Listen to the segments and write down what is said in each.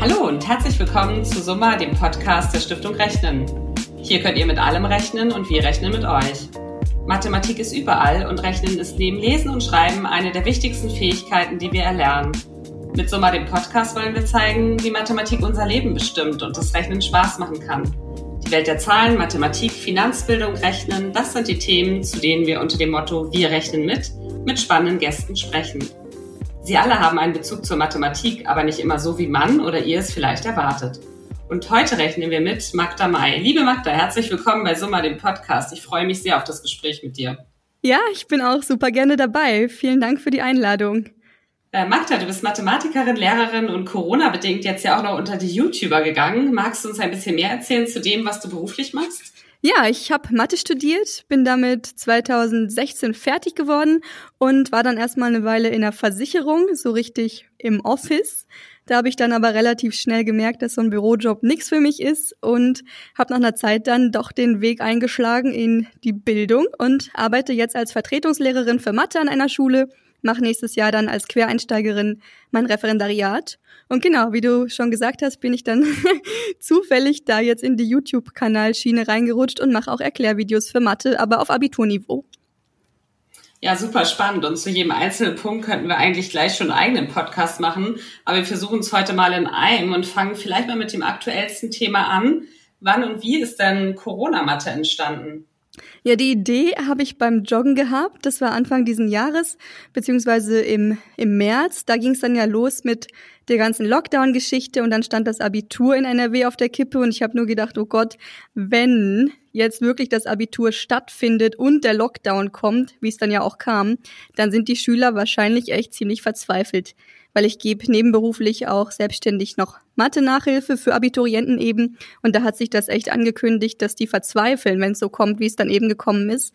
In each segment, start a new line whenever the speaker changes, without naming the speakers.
Hallo und herzlich willkommen zu Summa, dem Podcast der Stiftung Rechnen. Hier könnt ihr mit allem rechnen und wir rechnen mit euch. Mathematik ist überall und Rechnen ist neben Lesen und Schreiben eine der wichtigsten Fähigkeiten, die wir erlernen. Mit Summa, dem Podcast, wollen wir zeigen, wie Mathematik unser Leben bestimmt und das Rechnen Spaß machen kann. Die Welt der Zahlen, Mathematik, Finanzbildung, Rechnen, das sind die Themen, zu denen wir unter dem Motto Wir rechnen mit mit spannenden Gästen sprechen. Sie alle haben einen Bezug zur Mathematik, aber nicht immer so, wie man oder ihr es vielleicht erwartet. Und heute rechnen wir mit Magda May. Liebe Magda, herzlich willkommen bei Summa, dem Podcast. Ich freue mich sehr auf das Gespräch mit dir.
Ja, ich bin auch super gerne dabei. Vielen Dank für die Einladung.
Äh, Magda, du bist Mathematikerin, Lehrerin und Corona-bedingt jetzt ja auch noch unter die YouTuber gegangen. Magst du uns ein bisschen mehr erzählen zu dem, was du beruflich machst?
Ja, ich habe Mathe studiert, bin damit 2016 fertig geworden und war dann erstmal eine Weile in der Versicherung, so richtig im Office. Da habe ich dann aber relativ schnell gemerkt, dass so ein Bürojob nichts für mich ist und habe nach einer Zeit dann doch den Weg eingeschlagen in die Bildung und arbeite jetzt als Vertretungslehrerin für Mathe an einer Schule mache nächstes Jahr dann als Quereinsteigerin mein Referendariat. Und genau, wie du schon gesagt hast, bin ich dann zufällig da jetzt in die YouTube-Kanalschiene reingerutscht und mache auch Erklärvideos für Mathe, aber auf Abiturniveau.
Ja, super spannend. Und zu jedem einzelnen Punkt könnten wir eigentlich gleich schon einen eigenen Podcast machen. Aber wir versuchen es heute mal in einem und fangen vielleicht mal mit dem aktuellsten Thema an. Wann und wie ist denn Corona-Mathe entstanden?
Ja, die Idee habe ich beim Joggen gehabt. Das war Anfang diesen Jahres, beziehungsweise im, im März. Da ging es dann ja los mit der ganzen Lockdown-Geschichte und dann stand das Abitur in NRW auf der Kippe und ich habe nur gedacht, oh Gott, wenn jetzt wirklich das Abitur stattfindet und der Lockdown kommt, wie es dann ja auch kam, dann sind die Schüler wahrscheinlich echt ziemlich verzweifelt weil ich gebe nebenberuflich auch selbstständig noch Mathe-Nachhilfe für Abiturienten eben. Und da hat sich das echt angekündigt, dass die verzweifeln, wenn es so kommt, wie es dann eben gekommen ist.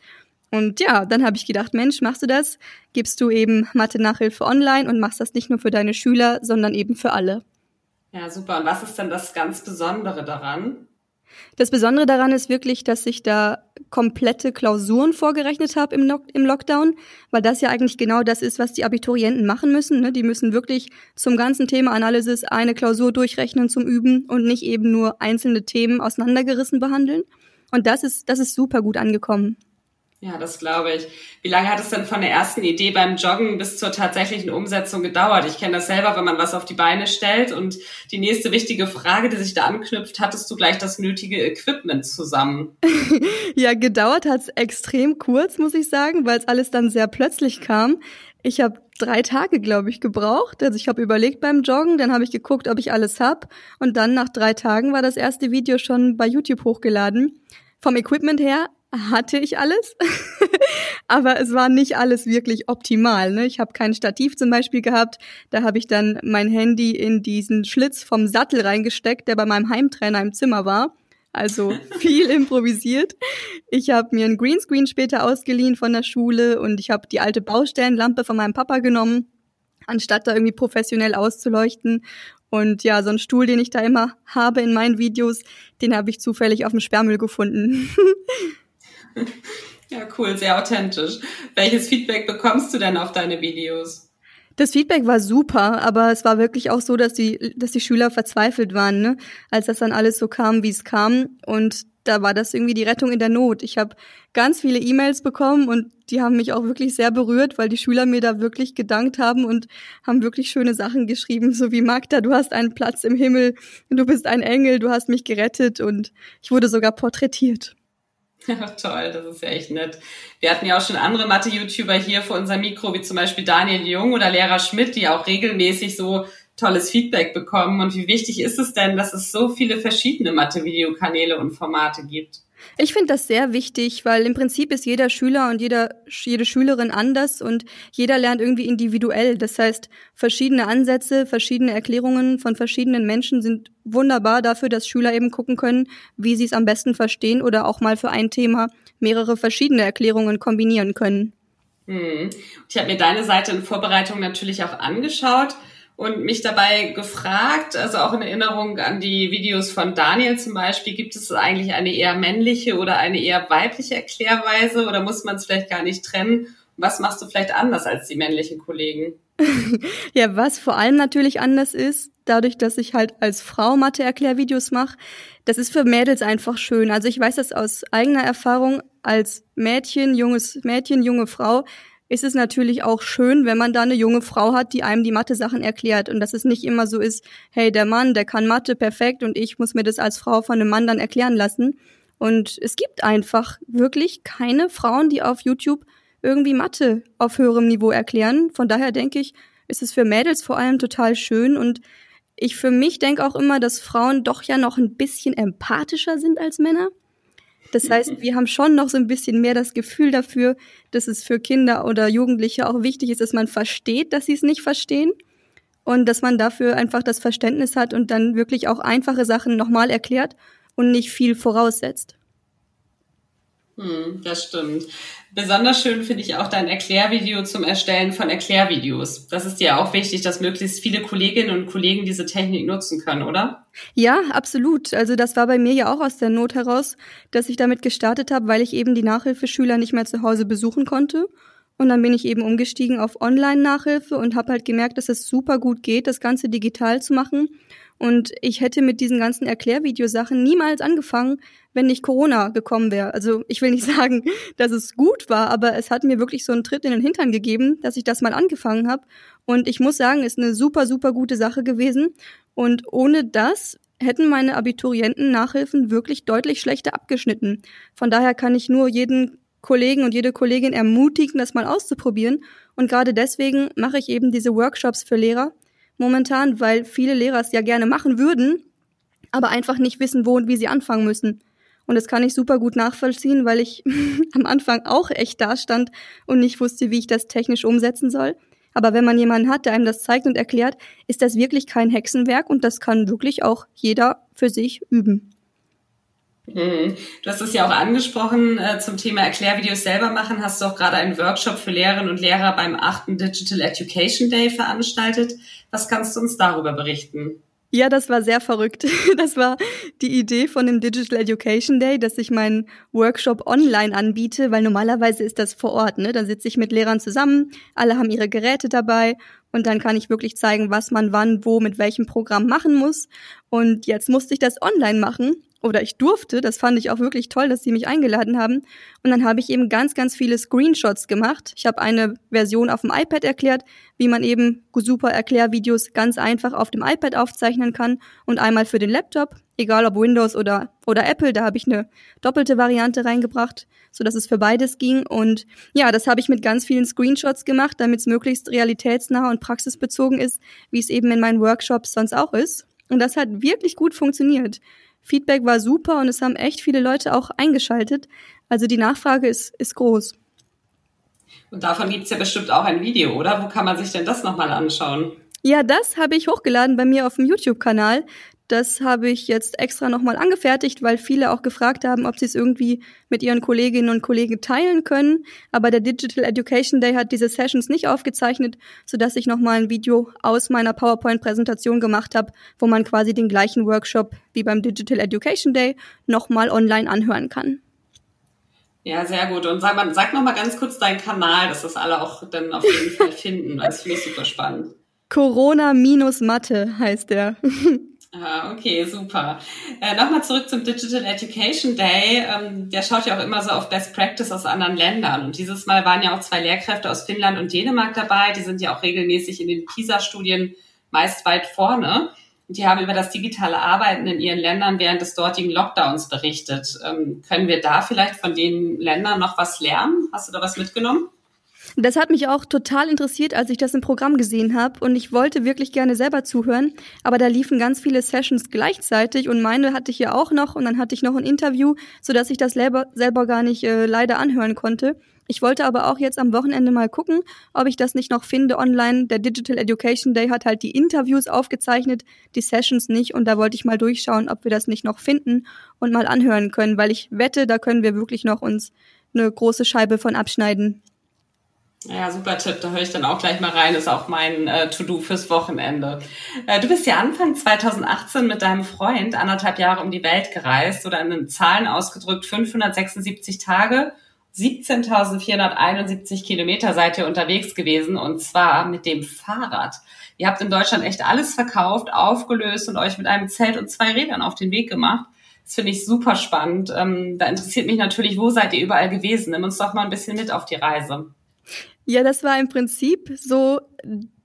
Und ja, dann habe ich gedacht, Mensch, machst du das? Gibst du eben Mathe-Nachhilfe online und machst das nicht nur für deine Schüler, sondern eben für alle.
Ja, super. Und was ist denn das ganz Besondere daran?
Das Besondere daran ist wirklich, dass ich da komplette Klausuren vorgerechnet habe im, im, Lockdown, weil das ja eigentlich genau das ist, was die Abiturienten machen müssen. Ne? Die müssen wirklich zum ganzen Thema Analysis eine Klausur durchrechnen zum Üben und nicht eben nur einzelne Themen auseinandergerissen behandeln. Und das ist, das ist super gut angekommen.
Ja, das glaube ich. Wie lange hat es denn von der ersten Idee beim Joggen bis zur tatsächlichen Umsetzung gedauert? Ich kenne das selber, wenn man was auf die Beine stellt. Und die nächste wichtige Frage, die sich da anknüpft, hattest du gleich das nötige Equipment zusammen?
ja, gedauert hat es extrem kurz, muss ich sagen, weil es alles dann sehr plötzlich kam. Ich habe drei Tage, glaube ich, gebraucht. Also ich habe überlegt beim Joggen, dann habe ich geguckt, ob ich alles hab. Und dann nach drei Tagen war das erste Video schon bei YouTube hochgeladen. Vom Equipment her hatte ich alles, aber es war nicht alles wirklich optimal. Ne? Ich habe kein Stativ zum Beispiel gehabt. Da habe ich dann mein Handy in diesen Schlitz vom Sattel reingesteckt, der bei meinem Heimtrainer im Zimmer war. Also viel improvisiert. Ich habe mir ein Greenscreen später ausgeliehen von der Schule und ich habe die alte Baustellenlampe von meinem Papa genommen, anstatt da irgendwie professionell auszuleuchten. Und ja, so ein Stuhl, den ich da immer habe in meinen Videos, den habe ich zufällig auf dem Sperrmüll gefunden.
Ja, cool, sehr authentisch. Welches Feedback bekommst du denn auf deine Videos?
Das Feedback war super, aber es war wirklich auch so, dass die, dass die Schüler verzweifelt waren, ne? als das dann alles so kam, wie es kam. Und da war das irgendwie die Rettung in der Not. Ich habe ganz viele E-Mails bekommen und die haben mich auch wirklich sehr berührt, weil die Schüler mir da wirklich gedankt haben und haben wirklich schöne Sachen geschrieben, so wie Magda, du hast einen Platz im Himmel, du bist ein Engel, du hast mich gerettet und ich wurde sogar porträtiert.
Toll, das ist ja echt nett. Wir hatten ja auch schon andere Mathe-YouTuber hier vor unserem Mikro, wie zum Beispiel Daniel Jung oder Lehrer Schmidt, die auch regelmäßig so tolles Feedback bekommen. Und wie wichtig ist es denn, dass es so viele verschiedene Mathe-Videokanäle und Formate gibt?
Ich finde das sehr wichtig, weil im Prinzip ist jeder Schüler und jeder, jede Schülerin anders und jeder lernt irgendwie individuell. Das heißt, verschiedene Ansätze, verschiedene Erklärungen von verschiedenen Menschen sind wunderbar dafür, dass Schüler eben gucken können, wie sie es am besten verstehen oder auch mal für ein Thema mehrere verschiedene Erklärungen kombinieren können.
Hm. Ich habe mir deine Seite in Vorbereitung natürlich auch angeschaut und mich dabei gefragt, also auch in Erinnerung an die Videos von Daniel zum Beispiel, gibt es eigentlich eine eher männliche oder eine eher weibliche Erklärweise oder muss man es vielleicht gar nicht trennen? Was machst du vielleicht anders als die männlichen Kollegen?
ja, was vor allem natürlich anders ist, dadurch, dass ich halt als Frau Mathe-Erklärvideos mache. Das ist für Mädels einfach schön. Also ich weiß das aus eigener Erfahrung als Mädchen, junges Mädchen, junge Frau ist es natürlich auch schön, wenn man da eine junge Frau hat, die einem die Mathe-Sachen erklärt und dass es nicht immer so ist, hey, der Mann, der kann Mathe perfekt und ich muss mir das als Frau von einem Mann dann erklären lassen. Und es gibt einfach wirklich keine Frauen, die auf YouTube irgendwie Mathe auf höherem Niveau erklären. Von daher denke ich, ist es für Mädels vor allem total schön und ich für mich denke auch immer, dass Frauen doch ja noch ein bisschen empathischer sind als Männer. Das heißt, wir haben schon noch so ein bisschen mehr das Gefühl dafür, dass es für Kinder oder Jugendliche auch wichtig ist, dass man versteht, dass sie es nicht verstehen und dass man dafür einfach das Verständnis hat und dann wirklich auch einfache Sachen nochmal erklärt und nicht viel voraussetzt.
Hm, das stimmt. Besonders schön finde ich auch dein Erklärvideo zum Erstellen von Erklärvideos. Das ist dir auch wichtig, dass möglichst viele Kolleginnen und Kollegen diese Technik nutzen können, oder?
Ja, absolut. Also das war bei mir ja auch aus der Not heraus, dass ich damit gestartet habe, weil ich eben die Nachhilfeschüler nicht mehr zu Hause besuchen konnte. Und dann bin ich eben umgestiegen auf Online-Nachhilfe und habe halt gemerkt, dass es super gut geht, das Ganze digital zu machen. Und ich hätte mit diesen ganzen Erklärvideosachen niemals angefangen, wenn nicht Corona gekommen wäre. Also ich will nicht sagen, dass es gut war, aber es hat mir wirklich so einen Tritt in den Hintern gegeben, dass ich das mal angefangen habe. Und ich muss sagen, ist eine super, super gute Sache gewesen. Und ohne das hätten meine Abiturienten Nachhilfen wirklich deutlich schlechter abgeschnitten. Von daher kann ich nur jeden Kollegen und jede Kollegin ermutigen, das mal auszuprobieren. Und gerade deswegen mache ich eben diese Workshops für Lehrer momentan, weil viele Lehrer es ja gerne machen würden, aber einfach nicht wissen, wo und wie sie anfangen müssen. Und das kann ich super gut nachvollziehen, weil ich am Anfang auch echt da stand und nicht wusste, wie ich das technisch umsetzen soll. Aber wenn man jemanden hat, der einem das zeigt und erklärt, ist das wirklich kein Hexenwerk und das kann wirklich auch jeder für sich üben.
Mhm. Du hast es ja auch angesprochen äh, zum Thema Erklärvideos selber machen. Hast du auch gerade einen Workshop für Lehrerinnen und Lehrer beim 8. Digital Education Day veranstaltet. Was kannst du uns darüber berichten?
Ja, das war sehr verrückt. Das war die Idee von dem Digital Education Day, dass ich meinen Workshop online anbiete, weil normalerweise ist das vor Ort. Ne? Dann sitze ich mit Lehrern zusammen, alle haben ihre Geräte dabei und dann kann ich wirklich zeigen, was man wann, wo, mit welchem Programm machen muss. Und jetzt musste ich das online machen oder ich durfte, das fand ich auch wirklich toll, dass sie mich eingeladen haben. Und dann habe ich eben ganz, ganz viele Screenshots gemacht. Ich habe eine Version auf dem iPad erklärt, wie man eben super Erklärvideos ganz einfach auf dem iPad aufzeichnen kann und einmal für den Laptop, egal ob Windows oder, oder Apple, da habe ich eine doppelte Variante reingebracht, so dass es für beides ging. Und ja, das habe ich mit ganz vielen Screenshots gemacht, damit es möglichst realitätsnah und praxisbezogen ist, wie es eben in meinen Workshops sonst auch ist. Und das hat wirklich gut funktioniert. Feedback war super und es haben echt viele Leute auch eingeschaltet. Also die Nachfrage ist, ist groß.
Und davon gibt's ja bestimmt auch ein Video, oder? Wo kann man sich denn das nochmal anschauen?
Ja, das habe ich hochgeladen bei mir auf dem YouTube-Kanal. Das habe ich jetzt extra nochmal angefertigt, weil viele auch gefragt haben, ob sie es irgendwie mit ihren Kolleginnen und Kollegen teilen können. Aber der Digital Education Day hat diese Sessions nicht aufgezeichnet, sodass ich nochmal ein Video aus meiner PowerPoint-Präsentation gemacht habe, wo man quasi den gleichen Workshop wie beim Digital Education Day nochmal online anhören kann.
Ja, sehr gut. Und sag, mal, sag noch mal ganz kurz deinen Kanal, dass das alle auch dann auf jeden Fall finden. Das finde ich super spannend.
Corona minus Mathe heißt der.
Ah, okay, super. Äh, Nochmal zurück zum Digital Education Day. Ähm, der schaut ja auch immer so auf Best Practice aus anderen Ländern. Und dieses Mal waren ja auch zwei Lehrkräfte aus Finnland und Dänemark dabei. Die sind ja auch regelmäßig in den PISA-Studien meist weit vorne. Und die haben über das digitale Arbeiten in ihren Ländern während des dortigen Lockdowns berichtet. Ähm, können wir da vielleicht von den Ländern noch was lernen? Hast du da was mitgenommen?
Das hat mich auch total interessiert, als ich das im Programm gesehen habe und ich wollte wirklich gerne selber zuhören, aber da liefen ganz viele Sessions gleichzeitig und meine hatte ich ja auch noch und dann hatte ich noch ein Interview, sodass ich das selber, selber gar nicht äh, leider anhören konnte. Ich wollte aber auch jetzt am Wochenende mal gucken, ob ich das nicht noch finde online. Der Digital Education Day hat halt die Interviews aufgezeichnet, die Sessions nicht und da wollte ich mal durchschauen, ob wir das nicht noch finden und mal anhören können, weil ich wette, da können wir wirklich noch uns eine große Scheibe von abschneiden.
Ja, super Tipp. Da höre ich dann auch gleich mal rein. Ist auch mein äh, To-Do fürs Wochenende. Äh, du bist ja Anfang 2018 mit deinem Freund anderthalb Jahre um die Welt gereist oder in den Zahlen ausgedrückt 576 Tage 17.471 Kilometer seid ihr unterwegs gewesen und zwar mit dem Fahrrad. Ihr habt in Deutschland echt alles verkauft, aufgelöst und euch mit einem Zelt und zwei Rädern auf den Weg gemacht. Das finde ich super spannend. Ähm, da interessiert mich natürlich, wo seid ihr überall gewesen? Nimm uns doch mal ein bisschen mit auf die Reise.
Ja, das war im Prinzip so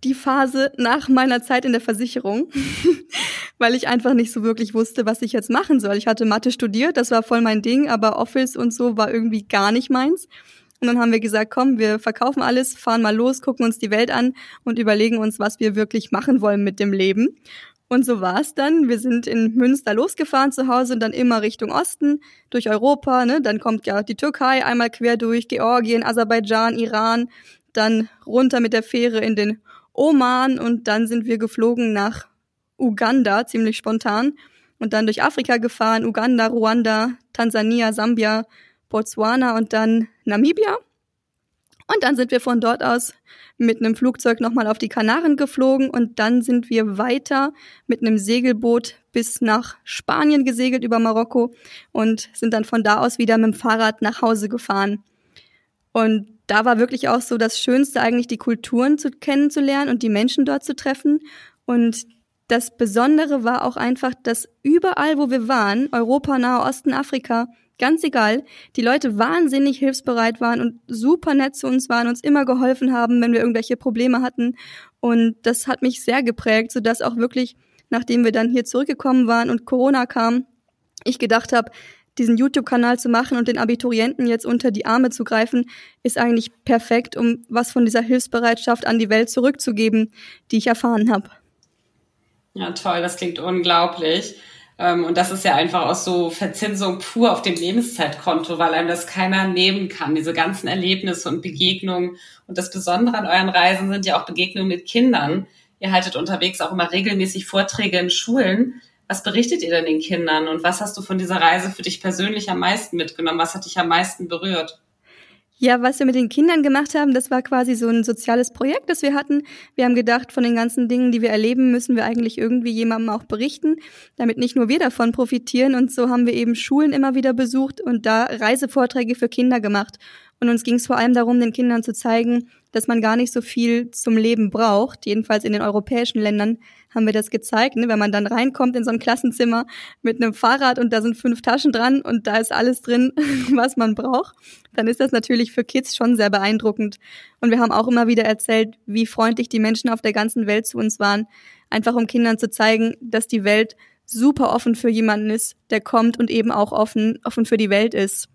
die Phase nach meiner Zeit in der Versicherung, weil ich einfach nicht so wirklich wusste, was ich jetzt machen soll. Ich hatte Mathe studiert, das war voll mein Ding, aber Office und so war irgendwie gar nicht meins. Und dann haben wir gesagt, komm, wir verkaufen alles, fahren mal los, gucken uns die Welt an und überlegen uns, was wir wirklich machen wollen mit dem Leben. Und so war es dann. Wir sind in Münster losgefahren zu Hause und dann immer Richtung Osten, durch Europa. Ne? Dann kommt ja die Türkei einmal quer durch, Georgien, Aserbaidschan, Iran, dann runter mit der Fähre in den Oman und dann sind wir geflogen nach Uganda, ziemlich spontan. Und dann durch Afrika gefahren, Uganda, Ruanda, Tansania, Sambia, Botswana und dann Namibia. Und dann sind wir von dort aus mit einem Flugzeug nochmal auf die Kanaren geflogen und dann sind wir weiter mit einem Segelboot bis nach Spanien gesegelt über Marokko und sind dann von da aus wieder mit dem Fahrrad nach Hause gefahren. Und da war wirklich auch so das Schönste eigentlich, die Kulturen zu kennenzulernen und die Menschen dort zu treffen. Und das Besondere war auch einfach, dass überall, wo wir waren, Europa, Nahe Osten, Afrika, ganz egal, die Leute wahnsinnig hilfsbereit waren und super nett zu uns waren, uns immer geholfen haben, wenn wir irgendwelche Probleme hatten. Und das hat mich sehr geprägt, sodass auch wirklich, nachdem wir dann hier zurückgekommen waren und Corona kam, ich gedacht habe, diesen YouTube-Kanal zu machen und den Abiturienten jetzt unter die Arme zu greifen, ist eigentlich perfekt, um was von dieser Hilfsbereitschaft an die Welt zurückzugeben, die ich erfahren habe.
Ja, toll, das klingt unglaublich. Ähm, und das ist ja einfach auch so Verzinsung pur auf dem Lebenszeitkonto, weil einem das keiner nehmen kann. Diese ganzen Erlebnisse und Begegnungen. Und das Besondere an euren Reisen sind ja auch Begegnungen mit Kindern. Ihr haltet unterwegs auch immer regelmäßig Vorträge in Schulen. Was berichtet ihr denn den Kindern und was hast du von dieser Reise für dich persönlich am meisten mitgenommen? Was hat dich am meisten berührt?
Ja, was wir mit den Kindern gemacht haben, das war quasi so ein soziales Projekt, das wir hatten. Wir haben gedacht, von den ganzen Dingen, die wir erleben, müssen wir eigentlich irgendwie jemandem auch berichten, damit nicht nur wir davon profitieren. Und so haben wir eben Schulen immer wieder besucht und da Reisevorträge für Kinder gemacht. Und uns ging es vor allem darum, den Kindern zu zeigen, dass man gar nicht so viel zum Leben braucht. Jedenfalls in den europäischen Ländern haben wir das gezeigt. Ne? Wenn man dann reinkommt in so ein Klassenzimmer mit einem Fahrrad und da sind fünf Taschen dran und da ist alles drin, was man braucht, dann ist das natürlich für Kids schon sehr beeindruckend. Und wir haben auch immer wieder erzählt, wie freundlich die Menschen auf der ganzen Welt zu uns waren. Einfach um Kindern zu zeigen, dass die Welt super offen für jemanden ist, der kommt und eben auch offen, offen für die Welt ist.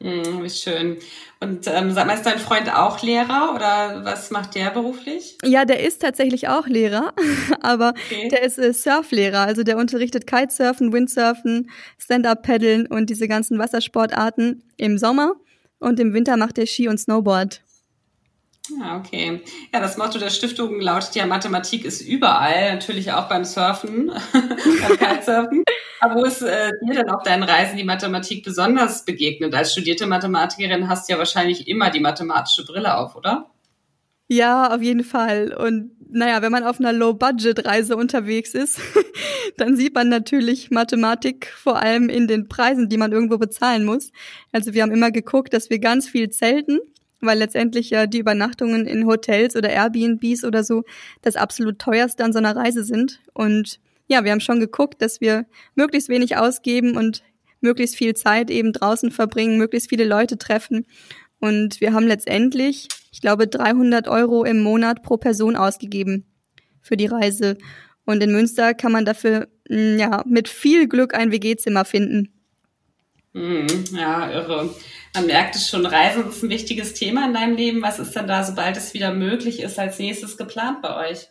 Mm, wie schön. Und ähm, sag mal, ist dein Freund auch Lehrer oder was macht der beruflich?
Ja, der ist tatsächlich auch Lehrer, aber okay. der ist äh, Surflehrer. Also der unterrichtet Kitesurfen, Windsurfen, Stand-up-Paddeln und diese ganzen Wassersportarten im Sommer. Und im Winter macht er Ski und Snowboard.
Ja, okay. Ja, das Motto der Stiftung lautet ja, Mathematik ist überall, natürlich auch beim Surfen, beim Kitesurfen. Aber wo ist äh, dir denn auf deinen Reisen die Mathematik besonders begegnet? Als studierte Mathematikerin hast du ja wahrscheinlich immer die mathematische Brille auf, oder?
Ja, auf jeden Fall. Und naja, wenn man auf einer Low-Budget-Reise unterwegs ist, dann sieht man natürlich Mathematik vor allem in den Preisen, die man irgendwo bezahlen muss. Also wir haben immer geguckt, dass wir ganz viel zelten weil letztendlich ja die Übernachtungen in Hotels oder Airbnbs oder so das absolut teuerste an so einer Reise sind. Und ja, wir haben schon geguckt, dass wir möglichst wenig ausgeben und möglichst viel Zeit eben draußen verbringen, möglichst viele Leute treffen. Und wir haben letztendlich, ich glaube, 300 Euro im Monat pro Person ausgegeben für die Reise. Und in Münster kann man dafür mm, ja mit viel Glück ein WG-Zimmer finden.
Hm, ja, irre. Man merkt es schon, Reisen ist ein wichtiges Thema in deinem Leben. Was ist denn da, sobald es wieder möglich ist, als nächstes geplant bei euch?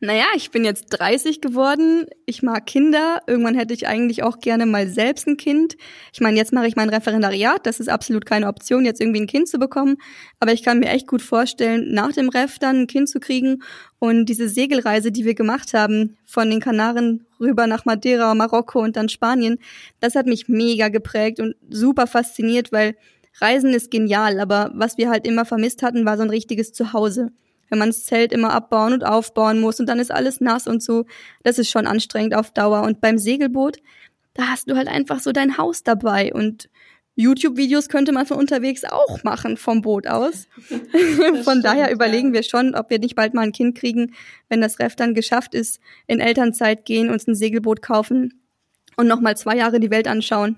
Naja, ich bin jetzt 30 geworden. Ich mag Kinder. Irgendwann hätte ich eigentlich auch gerne mal selbst ein Kind. Ich meine, jetzt mache ich mein Referendariat. Das ist absolut keine Option, jetzt irgendwie ein Kind zu bekommen. Aber ich kann mir echt gut vorstellen, nach dem Ref dann ein Kind zu kriegen. Und diese Segelreise, die wir gemacht haben, von den Kanaren rüber nach Madeira, Marokko und dann Spanien, das hat mich mega geprägt und super fasziniert, weil Reisen ist genial. Aber was wir halt immer vermisst hatten, war so ein richtiges Zuhause wenn man das Zelt immer abbauen und aufbauen muss und dann ist alles nass und so. Das ist schon anstrengend auf Dauer. Und beim Segelboot, da hast du halt einfach so dein Haus dabei und YouTube-Videos könnte man von unterwegs auch machen, vom Boot aus. von stimmt, daher überlegen ja. wir schon, ob wir nicht bald mal ein Kind kriegen, wenn das Ref dann geschafft ist, in Elternzeit gehen, uns ein Segelboot kaufen und nochmal zwei Jahre die Welt anschauen.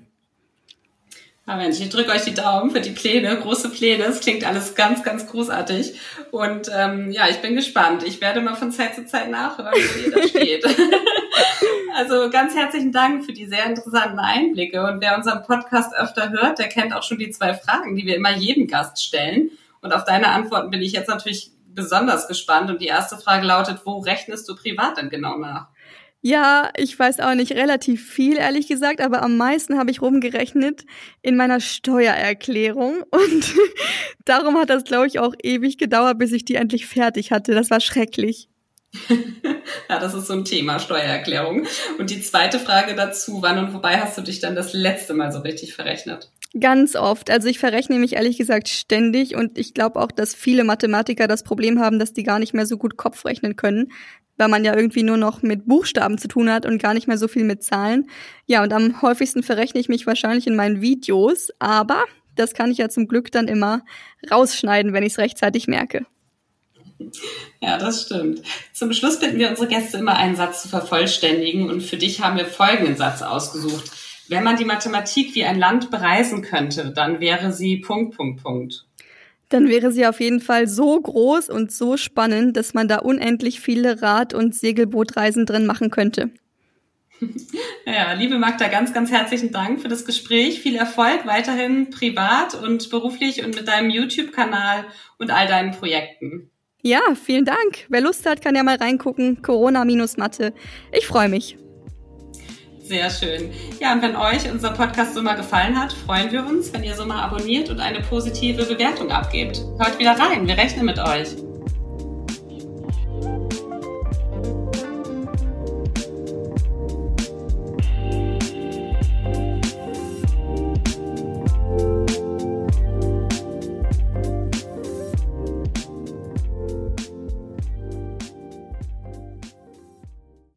Ah Mensch, ich drücke euch die Daumen für die Pläne, große Pläne. Es klingt alles ganz, ganz großartig. Und ähm, ja, ich bin gespannt. Ich werde mal von Zeit zu Zeit nachhören, wie ihr da steht. also ganz herzlichen Dank für die sehr interessanten Einblicke. Und wer unseren Podcast öfter hört, der kennt auch schon die zwei Fragen, die wir immer jedem Gast stellen. Und auf deine Antworten bin ich jetzt natürlich besonders gespannt. Und die erste Frage lautet, wo rechnest du privat denn genau nach?
Ja, ich weiß auch nicht relativ viel, ehrlich gesagt, aber am meisten habe ich rumgerechnet in meiner Steuererklärung und darum hat das, glaube ich, auch ewig gedauert, bis ich die endlich fertig hatte. Das war schrecklich.
ja, das ist so ein Thema, Steuererklärung. Und die zweite Frage dazu, wann und wobei hast du dich dann das letzte Mal so richtig verrechnet?
Ganz oft. Also ich verrechne mich ehrlich gesagt ständig und ich glaube auch, dass viele Mathematiker das Problem haben, dass die gar nicht mehr so gut Kopf rechnen können weil man ja irgendwie nur noch mit Buchstaben zu tun hat und gar nicht mehr so viel mit Zahlen. Ja, und am häufigsten verrechne ich mich wahrscheinlich in meinen Videos, aber das kann ich ja zum Glück dann immer rausschneiden, wenn ich es rechtzeitig merke.
Ja, das stimmt. Zum Schluss bitten wir unsere Gäste immer einen Satz zu vervollständigen und für dich haben wir folgenden Satz ausgesucht. Wenn man die Mathematik wie ein Land bereisen könnte, dann wäre sie Punkt, Punkt, Punkt
dann wäre sie auf jeden Fall so groß und so spannend, dass man da unendlich viele Rad- und Segelbootreisen drin machen könnte.
Ja, liebe Magda, ganz, ganz herzlichen Dank für das Gespräch. Viel Erfolg weiterhin privat und beruflich und mit deinem YouTube-Kanal und all deinen Projekten.
Ja, vielen Dank. Wer Lust hat, kann ja mal reingucken. Corona-Mathe. Ich freue mich.
Sehr schön. Ja, und wenn euch unser Podcast Summa gefallen hat, freuen wir uns, wenn ihr Summa abonniert und eine positive Bewertung abgebt. Hört wieder rein, wir rechnen mit euch.